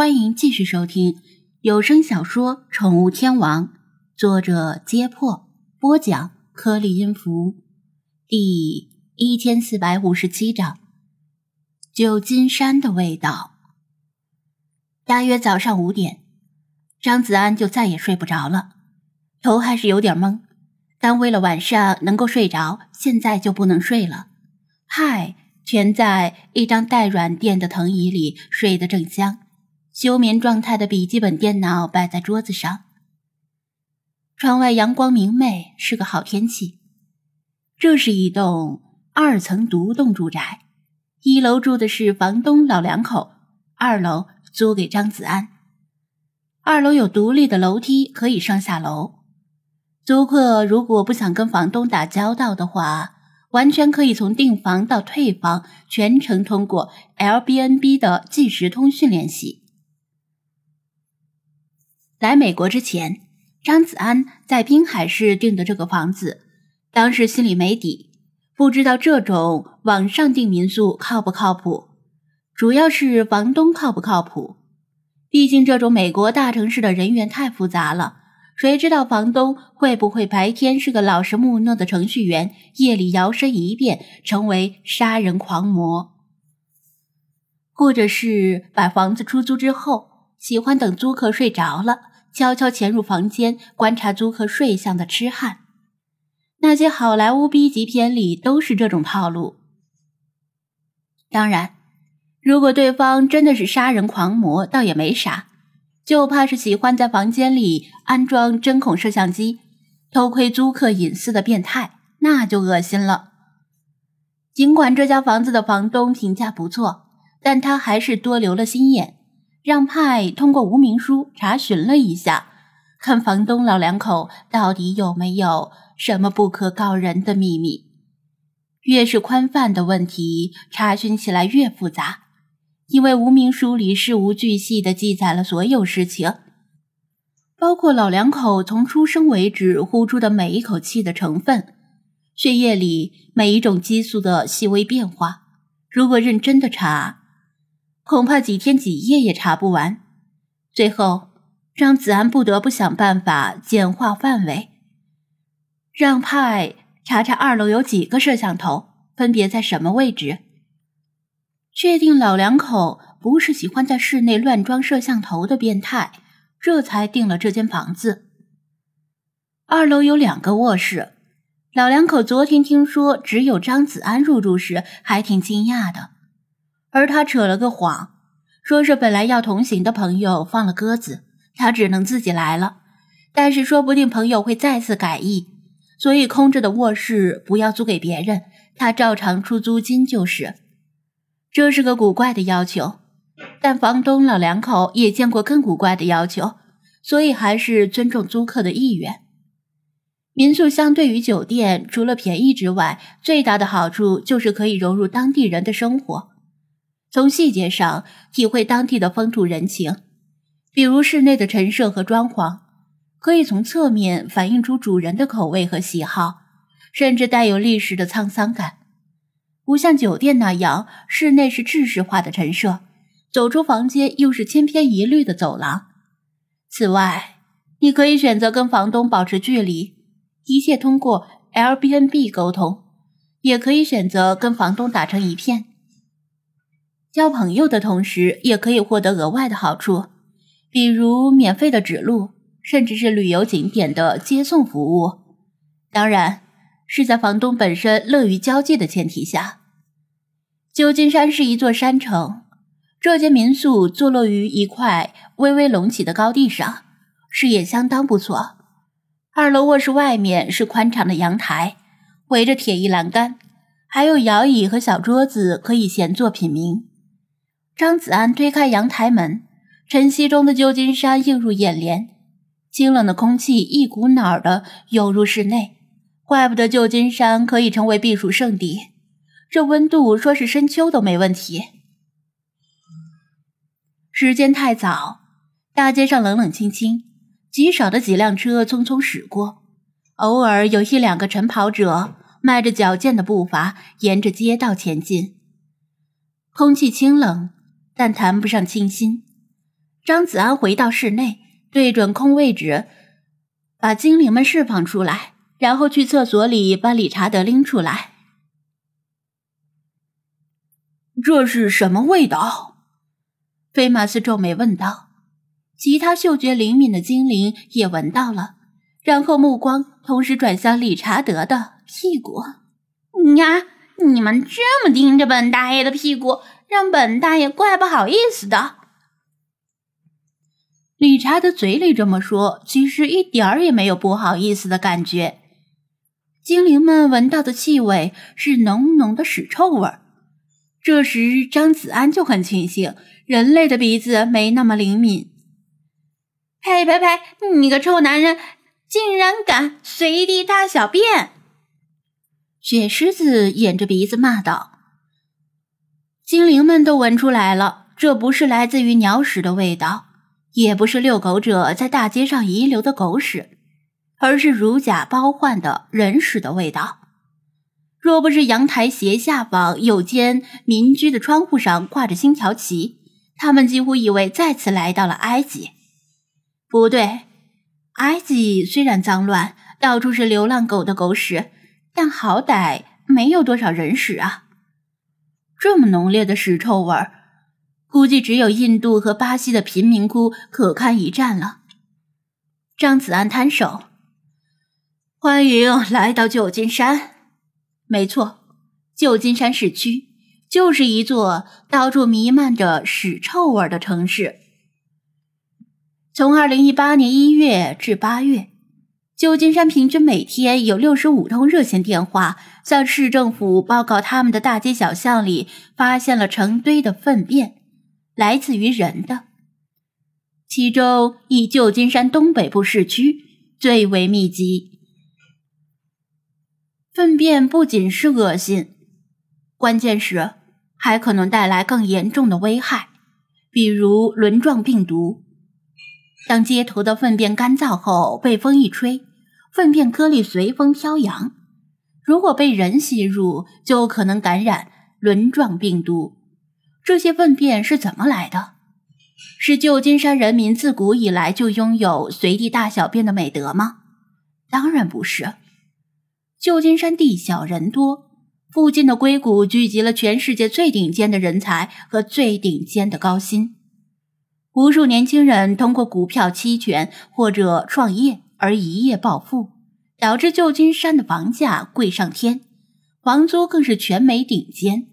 欢迎继续收听有声小说《宠物天王》，作者：揭破，播讲：颗粒音符，第一千四百五十七章：旧金山的味道。大约早上五点，张子安就再也睡不着了，头还是有点懵，但为了晚上能够睡着，现在就不能睡了。嗨，全在一张带软垫的藤椅里睡得正香。休眠状态的笔记本电脑摆在桌子上。窗外阳光明媚，是个好天气。这是一栋二层独栋住宅，一楼住的是房东老两口，二楼租给张子安。二楼有独立的楼梯，可以上下楼。租客如果不想跟房东打交道的话，完全可以从订房到退房全程通过 Airbnb 的即时通讯联系。来美国之前，张子安在滨海市订的这个房子，当时心里没底，不知道这种网上订民宿靠不靠谱，主要是房东靠不靠谱。毕竟这种美国大城市的人员太复杂了，谁知道房东会不会白天是个老实木讷的程序员，夜里摇身一变成为杀人狂魔，或者是把房子出租之后，喜欢等租客睡着了。悄悄潜入房间观察租客睡相的痴汉，那些好莱坞 B 级片里都是这种套路。当然，如果对方真的是杀人狂魔，倒也没啥，就怕是喜欢在房间里安装针孔摄像机，偷窥租客隐私的变态，那就恶心了。尽管这家房子的房东评价不错，但他还是多留了心眼。让派通过无名书查询了一下，看房东老两口到底有没有什么不可告人的秘密。越是宽泛的问题，查询起来越复杂，因为无名书里事无巨细地记载了所有事情，包括老两口从出生为止呼出的每一口气的成分，血液里每一种激素的细微变化。如果认真的查，恐怕几天几夜也查不完，最后张子安不得不想办法简化范围，让派查查二楼有几个摄像头，分别在什么位置，确定老两口不是喜欢在室内乱装摄像头的变态，这才定了这间房子。二楼有两个卧室，老两口昨天听说只有张子安入住时，还挺惊讶的。而他扯了个谎，说是本来要同行的朋友放了鸽子，他只能自己来了。但是说不定朋友会再次改意，所以空着的卧室不要租给别人，他照常出租金就是。这是个古怪的要求，但房东老两口也见过更古怪的要求，所以还是尊重租客的意愿。民宿相对于酒店，除了便宜之外，最大的好处就是可以融入当地人的生活。从细节上体会当地的风土人情，比如室内的陈设和装潢，可以从侧面反映出主人的口味和喜好，甚至带有历史的沧桑感。不像酒店那样，室内是制式化的陈设，走出房间又是千篇一律的走廊。此外，你可以选择跟房东保持距离，一切通过 Airbnb 沟通，也可以选择跟房东打成一片。交朋友的同时，也可以获得额外的好处，比如免费的指路，甚至是旅游景点的接送服务。当然，是在房东本身乐于交际的前提下。旧金山是一座山城，这间民宿坐落于一块微微隆起的高地上，视野相当不错。二楼卧室外面是宽敞的阳台，围着铁艺栏杆，还有摇椅和小桌子可以闲坐品茗。张子安推开阳台门，晨曦中的旧金山映入眼帘，清冷的空气一股脑的涌入室内。怪不得旧金山可以成为避暑胜地，这温度说是深秋都没问题。时间太早，大街上冷冷清清，极少的几辆车匆匆驶过，偶尔有一两个晨跑者迈着矫健的步伐沿着街道前进，空气清冷。但谈不上清新，张子安回到室内，对准空位置，把精灵们释放出来，然后去厕所里把理查德拎出来。这是什么味道？菲马斯皱眉问道。其他嗅觉灵敏的精灵也闻到了，然后目光同时转向理查德的屁股。呀，你们这么盯着本大爷的屁股，让本大爷怪不好意思的。理查德嘴里这么说，其实一点儿也没有不好意思的感觉。精灵们闻到的气味是浓浓的屎臭味儿。这时，张子安就很庆幸人类的鼻子没那么灵敏。呸呸呸！你个臭男人，竟然敢随地大小便！雪狮子掩着鼻子骂道：“精灵们都闻出来了，这不是来自于鸟屎的味道。”也不是遛狗者在大街上遗留的狗屎，而是如假包换的人屎的味道。若不是阳台斜下方有间民居的窗户上挂着星条旗，他们几乎以为再次来到了埃及。不对，埃及虽然脏乱，到处是流浪狗的狗屎，但好歹没有多少人屎啊！这么浓烈的屎臭味儿。估计只有印度和巴西的贫民窟可堪一战了。张子安摊手：“欢迎来到旧金山。没错，旧金山市区就是一座到处弥漫着屎臭味的城市。从二零一八年一月至八月，旧金山平均每天有六十五通热线电话向市政府报告，他们的大街小巷里发现了成堆的粪便。”来自于人的，其中以旧金山东北部市区最为密集。粪便不仅是恶心，关键是还可能带来更严重的危害，比如轮状病毒。当街头的粪便干燥后，被风一吹，粪便颗粒随风飘扬，如果被人吸入，就可能感染轮状病毒。这些粪便是怎么来的？是旧金山人民自古以来就拥有随地大小便的美德吗？当然不是。旧金山地小人多，附近的硅谷聚集了全世界最顶尖的人才和最顶尖的高薪。无数年轻人通过股票期权或者创业而一夜暴富，导致旧金山的房价贵上天，房租更是全美顶尖。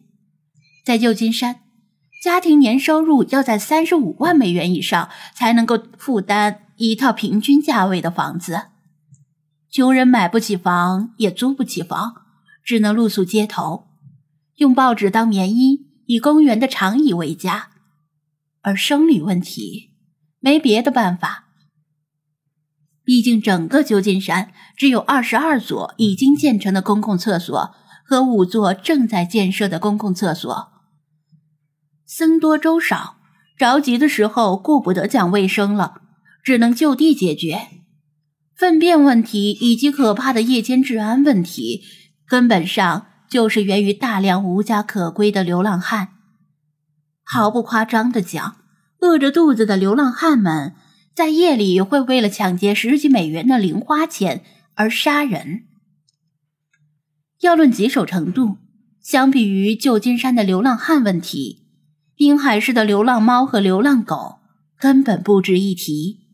在旧金山。家庭年收入要在三十五万美元以上才能够负担一套平均价位的房子，穷人买不起房，也租不起房，只能露宿街头，用报纸当棉衣，以公园的长椅为家。而生理问题没别的办法，毕竟整个旧金山只有二十二所已经建成的公共厕所和五座正在建设的公共厕所。僧多粥少，着急的时候顾不得讲卫生了，只能就地解决。粪便问题以及可怕的夜间治安问题，根本上就是源于大量无家可归的流浪汉。毫不夸张的讲，饿着肚子的流浪汉们在夜里会为了抢劫十几美元的零花钱而杀人。要论棘手程度，相比于旧金山的流浪汉问题。滨海市的流浪猫和流浪狗根本不值一提。